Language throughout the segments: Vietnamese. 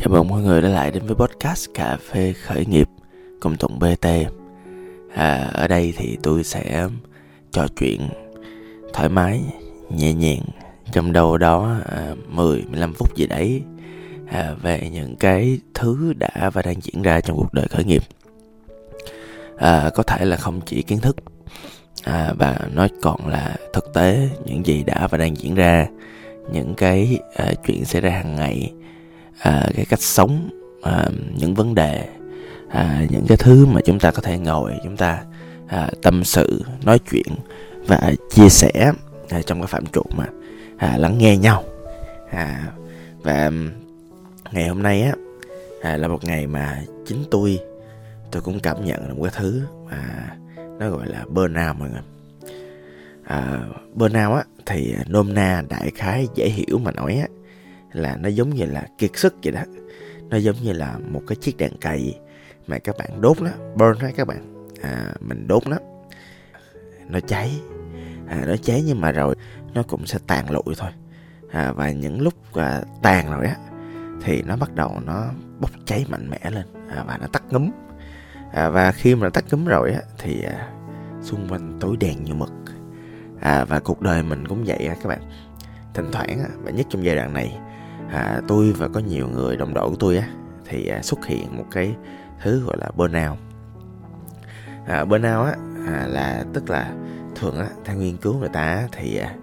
Chào mừng mọi người đã lại đến với podcast Cà phê khởi nghiệp cùng Tùng BT à, Ở đây thì tôi sẽ trò chuyện thoải mái, nhẹ nhàng Trong đâu đó à, 10-15 phút gì đấy à, Về những cái thứ đã và đang diễn ra trong cuộc đời khởi nghiệp. À, Có thể là không chỉ kiến thức à, Và nó còn là thực tế những gì đã và đang diễn ra Những cái à, chuyện xảy ra hàng ngày à, cái cách sống à, những vấn đề à, những cái thứ mà chúng ta có thể ngồi chúng ta à, tâm sự nói chuyện và chia sẻ à, trong cái phạm trù mà à, lắng nghe nhau. À, và ngày hôm nay á à, là một ngày mà chính tôi tôi cũng cảm nhận được một cái thứ mà nó gọi là burnout mọi người. À, burnout á thì nôm na đại khái dễ hiểu mà nói á là nó giống như là kiệt sức vậy đó. Nó giống như là một cái chiếc đèn cày mà các bạn đốt nó burn đó các bạn. À, mình đốt nó. Nó cháy. À, nó cháy nhưng mà rồi nó cũng sẽ tàn lụi thôi. À, và những lúc à, tàn rồi á thì nó bắt đầu nó bốc cháy mạnh mẽ lên. À, và nó tắt ngấm à, và khi mà nó tắt ngấm rồi á thì à, xung quanh tối đèn như mực. À, và cuộc đời mình cũng vậy á các bạn. Thỉnh thoảng á, và nhất trong giai đoạn này à, tôi và có nhiều người đồng đội của tôi á thì à, xuất hiện một cái thứ gọi là burnout. À, burnout á à, là tức là thường á theo nghiên cứu người ta thì à,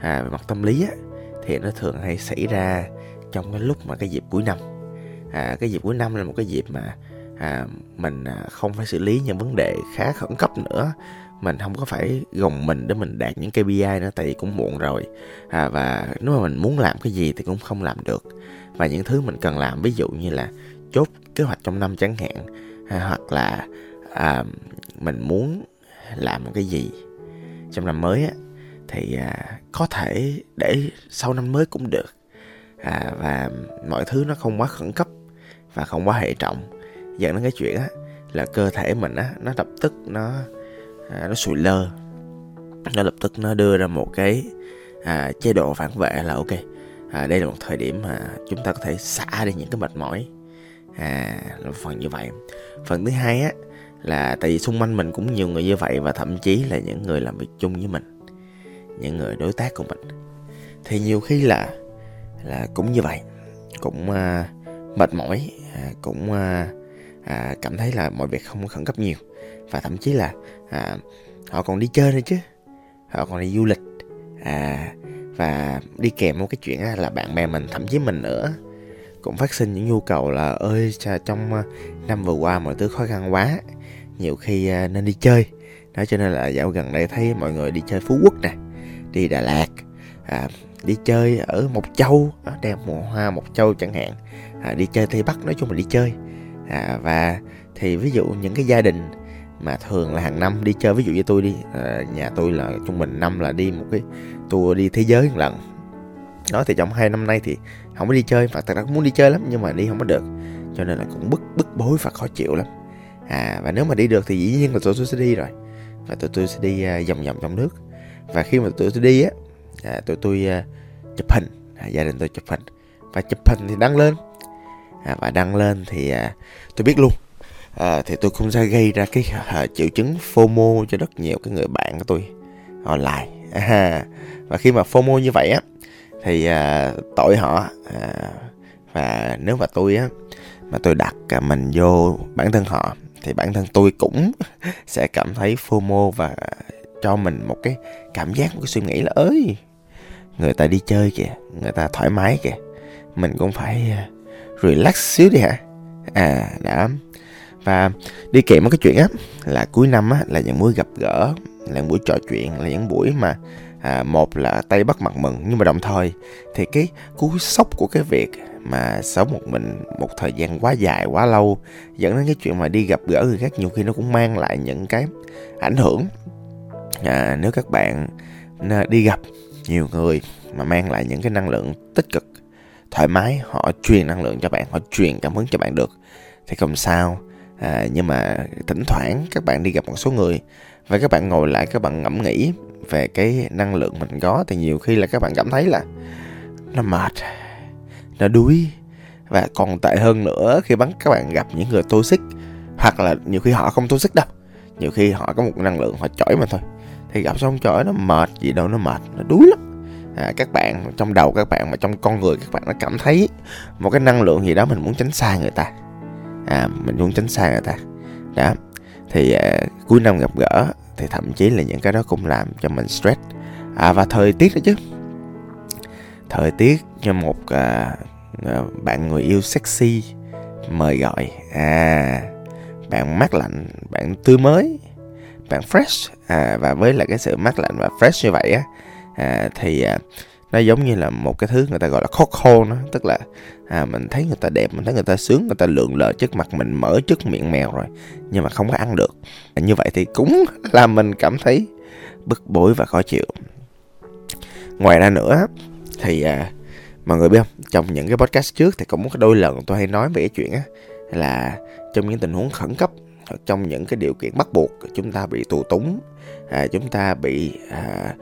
à, về mặt tâm lý á thì nó thường hay xảy ra trong cái lúc mà cái dịp cuối năm. À, cái dịp cuối năm là một cái dịp mà à, mình à, không phải xử lý những vấn đề khá khẩn cấp nữa mình không có phải gồng mình để mình đạt những KPI nữa tại vì cũng muộn rồi. À, và nếu mà mình muốn làm cái gì thì cũng không làm được. Và những thứ mình cần làm ví dụ như là chốt kế hoạch trong năm chẳng hạn à, hoặc là à, mình muốn làm một cái gì trong năm mới á thì à, có thể để sau năm mới cũng được. À, và mọi thứ nó không quá khẩn cấp và không quá hệ trọng. Dẫn đến cái chuyện á là cơ thể mình á nó lập tức nó à, nó sụi lơ. Nó lập tức nó đưa ra một cái à, chế độ phản vệ là ok. À, đây là một thời điểm mà chúng ta có thể xả đi những cái mệt mỏi. À là phần như vậy. Phần thứ hai á là tại vì xung quanh mình cũng nhiều người như vậy và thậm chí là những người làm việc chung với mình những người đối tác của mình. Thì nhiều khi là là cũng như vậy. Cũng à, mệt mỏi à, cũng à, à, cảm thấy là mọi việc không khẩn cấp nhiều và thậm chí là à, họ còn đi chơi nữa chứ. Họ còn đi du lịch. À và đi kèm một cái chuyện là bạn bè mình thậm chí mình nữa cũng phát sinh những nhu cầu là ơi trong à, năm vừa qua mọi thứ khó khăn quá nhiều khi à, nên đi chơi. Đó cho nên là dạo gần đây thấy mọi người đi chơi phú quốc nè đi đà lạt à, đi chơi ở mộc châu à, đang mùa hoa mộc châu chẳng hạn. À, đi chơi tây bắc nói chung là đi chơi. À, và thì ví dụ những cái gia đình mà thường là hàng năm đi chơi ví dụ như tôi đi à, nhà tôi là trung bình năm là đi một cái tour đi thế giới một lần. Đó thì trong hai năm nay thì không có đi chơi và thật ra cũng muốn đi chơi lắm nhưng mà đi không có được. Cho nên là cũng bức bức bối và khó chịu lắm. À và nếu mà đi được thì dĩ nhiên là tụi tôi sẽ đi rồi. Và tụi tôi sẽ đi uh, vòng vòng trong nước. Và khi mà tụi tôi đi á à, tụi tôi uh, chụp hình. À, gia đình tôi chụp hình. Và chụp hình thì đăng lên. À, và đăng lên thì à, tôi biết luôn à, thì tôi cũng sẽ gây ra cái à, à, triệu chứng FOMO cho rất nhiều cái người bạn của tôi online. À, và khi mà FOMO như vậy á thì à, tội họ à, và nếu mà tôi á mà tôi đặt à, mình vô bản thân họ thì bản thân tôi cũng sẽ cảm thấy FOMO và cho mình một cái cảm giác một cái suy nghĩ là ơi người ta đi chơi kìa người ta thoải mái kìa mình cũng phải à, relax xíu đi hả? À đã và đi kèm với cái chuyện á là cuối năm á là những buổi gặp gỡ là những buổi trò chuyện là những buổi mà à, một là tay bắt mặt mừng nhưng mà đồng thời thì cái cú sốc của cái việc mà sống một mình một thời gian quá dài quá lâu dẫn đến cái chuyện mà đi gặp gỡ người khác nhiều khi nó cũng mang lại những cái ảnh hưởng à, nếu các bạn đi gặp nhiều người mà mang lại những cái năng lượng tích cực thoải mái họ truyền năng lượng cho bạn họ truyền cảm hứng cho bạn được thì không sao à, nhưng mà thỉnh thoảng các bạn đi gặp một số người và các bạn ngồi lại các bạn ngẫm nghĩ về cái năng lượng mình có thì nhiều khi là các bạn cảm thấy là nó mệt nó đuối và còn tệ hơn nữa khi bắn các bạn gặp những người toxic hoặc là nhiều khi họ không toxic đâu. Nhiều khi họ có một năng lượng họ chổi mà thôi. Thì gặp xong chổi nó mệt gì đâu nó mệt nó đuối lắm. À, các bạn trong đầu các bạn mà trong con người các bạn nó cảm thấy một cái năng lượng gì đó mình muốn tránh xa người ta à mình muốn tránh xa người ta. Đó. Thì à, cuối năm gặp gỡ thì thậm chí là những cái đó cũng làm cho mình stress. À, và thời tiết đó chứ. Thời tiết cho một à, à bạn người yêu sexy mời gọi. À bạn mát lạnh bạn tươi mới bạn fresh. À, và với lại cái sự mát lạnh và fresh như vậy á à, thì à, nó giống như là một cái thứ người ta gọi là khóc khô nó tức là à, mình thấy người ta đẹp mình thấy người ta sướng người ta lượn lờ trước mặt mình mở trước miệng mèo rồi nhưng mà không có ăn được. À, như vậy thì cũng làm mình cảm thấy bức bối và khó chịu. Ngoài ra nữa thì à, mọi người biết không? Trong những cái podcast trước thì cũng có đôi lần tôi hay nói về cái chuyện á là trong những tình huống khẩn cấp trong những cái điều kiện bắt buộc chúng ta bị tù túng à, chúng ta bị à,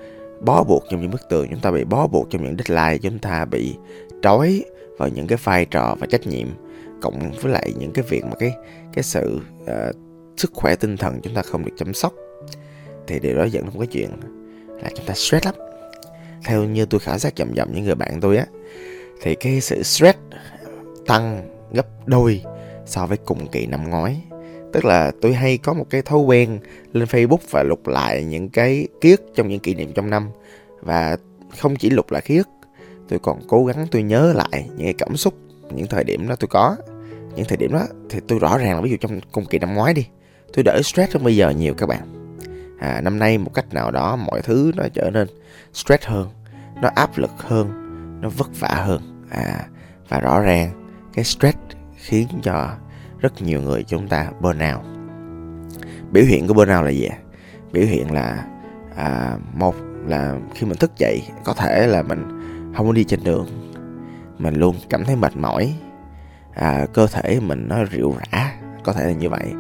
bó buộc trong những bức tường chúng ta bị bó buộc trong những deadline chúng ta bị trói vào những cái vai trò và trách nhiệm cộng với lại những cái việc mà cái cái sự uh, sức khỏe tinh thần chúng ta không được chăm sóc. Thì điều đó dẫn đến một cái chuyện là chúng ta stress lắm. Theo như tôi khảo sát chậm chậm những người bạn tôi á thì cái sự stress tăng gấp đôi so với cùng kỳ năm ngoái tức là tôi hay có một cái thói quen lên Facebook và lục lại những cái ký ức trong những kỷ niệm trong năm. Và không chỉ lục lại ký ức tôi còn cố gắng tôi nhớ lại những cái cảm xúc những thời điểm đó tôi có. Những thời điểm đó thì tôi rõ ràng là ví dụ trong cùng kỳ năm ngoái đi tôi đỡ stress hơn bây giờ nhiều các bạn. À, năm nay một cách nào đó mọi thứ nó trở nên stress hơn nó áp lực hơn nó vất vả hơn. À, và rõ ràng cái stress khiến cho rất nhiều người chúng ta burnout. Biểu hiện của burnout là gì biểu hiện là à, một là khi mình thức dậy có thể là mình không có đi trên đường. Mình luôn cảm thấy mệt mỏi. À, cơ thể mình nó rượu rã có thể là như vậy.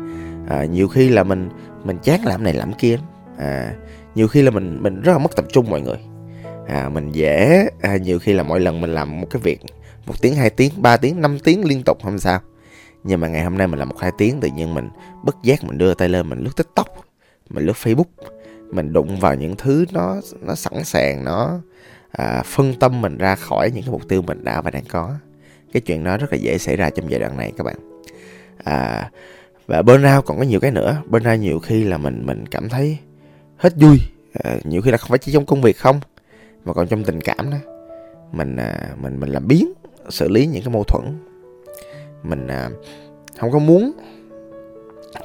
À, nhiều khi là mình mình chán làm này làm kia à, nhiều khi là mình mình rất là mất tập trung mọi người. À, mình dễ à, nhiều khi là mỗi lần mình làm một cái việc một tiếng hai tiếng ba tiếng năm tiếng liên tục không sao nhưng mà ngày hôm nay mình làm một hai tiếng tự nhiên mình bất giác mình đưa tay lên mình lướt tiktok mình lướt facebook mình đụng vào những thứ nó nó sẵn sàng nó à, phân tâm mình ra khỏi những cái mục tiêu mình đã và đang có. Cái chuyện đó rất là dễ xảy ra trong giai đoạn này các bạn. À, và burnout còn có nhiều cái nữa. Burnout nhiều khi là mình mình cảm thấy hết vui. À, nhiều khi là không phải chỉ trong công việc không mà còn trong tình cảm đó mình à, mình mình làm biến xử lý những cái mâu thuẫn mình à, không có muốn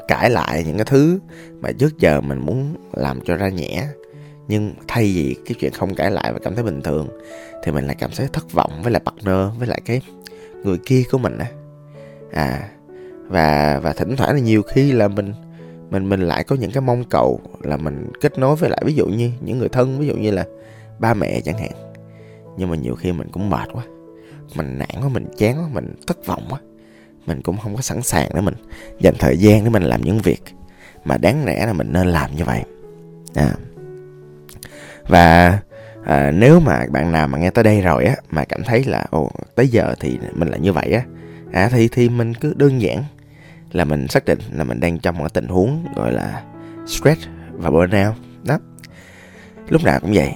cãi lại những cái thứ mà trước giờ mình muốn làm cho ra nhẹ. Nhưng thay vì cái chuyện không cãi lại và cảm thấy bình thường thì mình lại cảm thấy thất vọng với lại partner với lại cái người kia của mình á. À và và thỉnh thoảng là nhiều khi là mình mình mình lại có những cái mong cầu là mình kết nối với lại ví dụ như những người thân ví dụ như là ba mẹ chẳng hạn. Nhưng mà nhiều khi mình cũng mệt quá mình nản quá mình chán quá mình thất vọng quá mình cũng không có sẵn sàng để mình dành thời gian để mình làm những việc mà đáng lẽ là mình nên làm như vậy à. và à, nếu mà bạn nào mà nghe tới đây rồi á mà cảm thấy là ồ tới giờ thì mình là như vậy á à thì thì mình cứ đơn giản là mình xác định là mình đang trong một tình huống gọi là stress và burnout đó lúc nào cũng vậy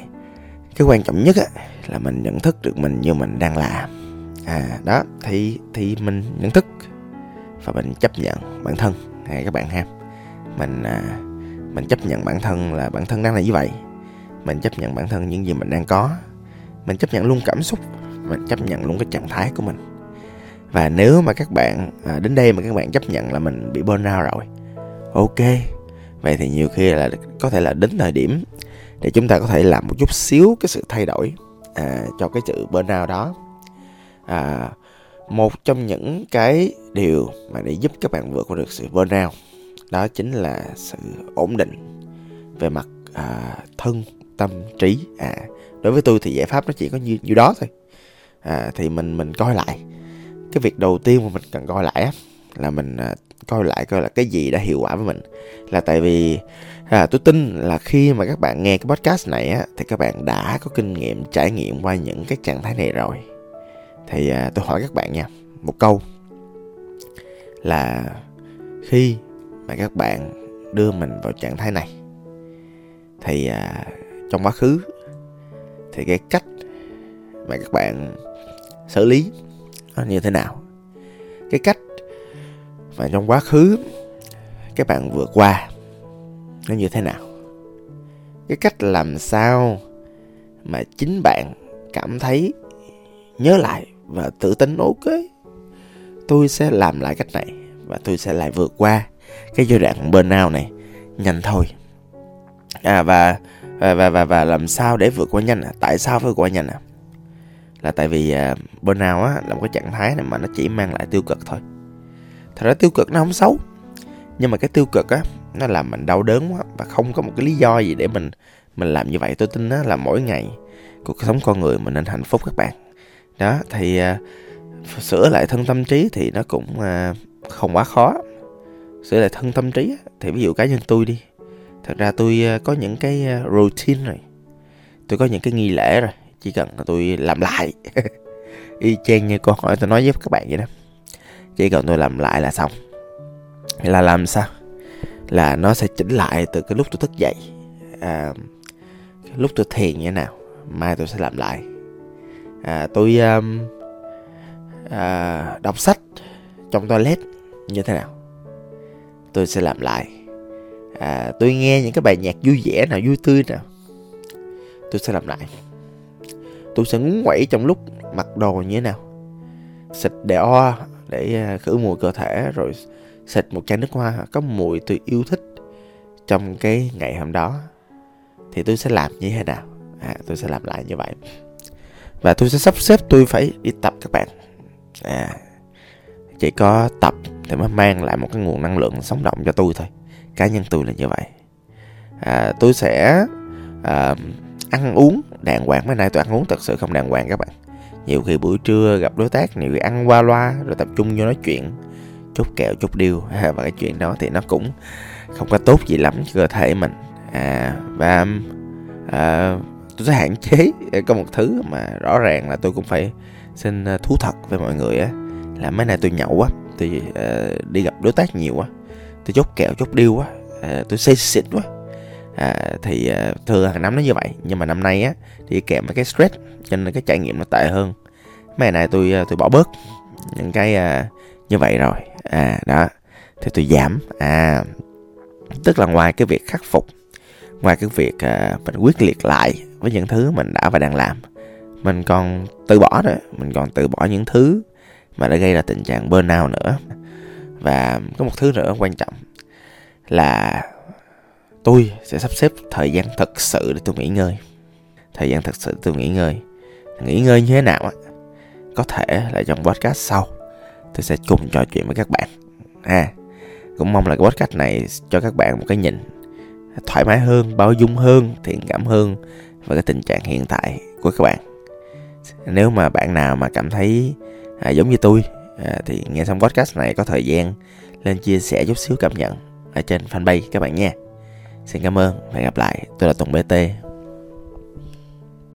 cái quan trọng nhất á là mình nhận thức được mình như mình đang là. à đó thì thì mình nhận thức và mình chấp nhận bản thân. Hay các bạn ha. Mình à, mình chấp nhận bản thân là bản thân đang là như vậy. Mình chấp nhận bản thân những gì mình đang có. Mình chấp nhận luôn cảm xúc. Mình chấp nhận luôn cái trạng thái của mình. Và nếu mà các bạn à, đến đây mà các bạn chấp nhận là mình bị burnout rồi ok. Vậy thì nhiều khi là có thể là đến thời điểm để chúng ta có thể làm một chút xíu cái sự thay đổi à, cho cái sự burnout đó. À, một trong những cái điều mà để giúp các bạn vượt qua được sự burnout đó chính là sự ổn định về mặt à, thân tâm trí. À đối với tôi thì giải pháp nó chỉ có như như đó thôi. À, thì mình mình coi lại. Cái việc đầu tiên mà mình cần coi lại á là mình à, coi lại coi là cái gì đã hiệu quả với mình. Là tại vì à, tôi tin là khi mà các bạn nghe cái podcast này á thì các bạn đã có kinh nghiệm trải nghiệm qua những cái trạng thái này rồi thì à, tôi hỏi các bạn nha một câu là khi mà các bạn đưa mình vào trạng thái này thì à, trong quá khứ thì cái cách mà các bạn xử lý nó như thế nào? Cái cách mà trong quá khứ các bạn vượt qua nó như thế nào? Cái cách làm sao mà chính bạn cảm thấy nhớ lại và tự tính ok. Tôi sẽ làm lại cách này và tôi sẽ lại vượt qua cái giai đoạn burnout này nhanh thôi. À và và và và, và làm sao để vượt qua nhanh à? tại sao phải vượt qua nhanh à là tại vì uh, burnout á là một cái trạng thái này mà nó chỉ mang lại tiêu cực thôi. Thật ra tiêu cực nó không xấu nhưng mà cái tiêu cực á nó làm mình đau đớn quá và không có một cái lý do gì để mình mình làm như vậy. Tôi tin á là mỗi ngày cuộc sống con người mình nên hạnh phúc các bạn đó thì uh, sửa lại thân tâm trí thì nó cũng uh, không quá khó. Sửa lại thân tâm trí thì ví dụ cá nhân tôi đi thật ra tôi uh, có những cái uh, routine rồi tôi có những cái nghi lễ rồi chỉ cần tôi làm lại. Y chang như câu hỏi tôi nói với các bạn vậy đó. Chỉ cần tôi làm lại là xong. Là làm sao? Là nó sẽ chỉnh lại từ cái lúc tôi thức dậy à, lúc tôi thiền như thế nào mai tôi sẽ làm lại à, tôi um, à, đọc sách trong toilet như thế nào? Tôi sẽ làm lại. À, tôi nghe những cái bài nhạc vui vẻ nào vui tươi nào tôi sẽ làm lại. Tôi sẽ ngúng quẩy trong lúc mặc đồ như thế nào? Xịt để o để à, khử mùi cơ thể rồi xịt một chai nước hoa có mùi tôi yêu thích trong cái ngày hôm đó. Thì tôi sẽ làm như thế nào? À, tôi sẽ làm lại như vậy và tôi sẽ sắp xếp tôi phải đi tập các bạn. À chỉ có tập thì mới mang lại một cái nguồn năng lượng sống động cho tôi thôi. Cá nhân tôi là như vậy. À, tôi sẽ à, ăn uống đàng hoàng. Mấy nay tôi ăn uống thật sự không đàng hoàng các bạn. Nhiều khi buổi trưa gặp đối tác nhiều khi ăn qua loa rồi tập trung vô nói chuyện. Chút kẹo chút điêu. Và cái chuyện đó thì nó cũng không có tốt gì lắm cho cơ thể mình. À và à, tôi sẽ hạn chế ờ, có một thứ mà rõ ràng là tôi cũng phải xin ờ, thú thật với mọi người á là mấy nay tôi nhậu á tôi uh, ờ, đi gặp đối tác nhiều quá tôi chốt kẹo chốt điêu quá uh, tôi say xịt quá. À, thì uh, thường hàng năm nó như vậy nhưng mà năm nay á thì kèm với cái stress cho nên cái trải nghiệm nó tệ hơn. Mấy này tôi tôi bỏ bớt những cái uh, như vậy rồi. À đó thì tôi giảm. À tức là ngoài cái việc khắc phục ngoài cái việc à, mình quyết liệt lại với những thứ mình đã và đang làm mình còn từ bỏ nữa, mình còn từ bỏ những thứ mà đã gây ra tình trạng burnout nữa. Và có một thứ nữa quan trọng là tôi sẽ sắp xếp thời gian thật sự để tôi nghỉ ngơi. Thời gian thật sự tôi nghỉ ngơi. Nghỉ ngơi như thế nào á có thể là trong podcast sau tôi sẽ cùng trò chuyện với các bạn. À cũng mong là cái podcast này cho các bạn một cái nhìn thoải mái hơn bao dung hơn thiện cảm hơn với cái tình trạng hiện tại của các bạn. Nếu mà bạn nào mà cảm thấy à, giống như tôi à, thì nghe xong podcast này có thời gian lên chia sẻ chút xíu cảm nhận ở trên fanpage các bạn nha xin cảm ơn và hẹn gặp lại. Tôi là tùng bt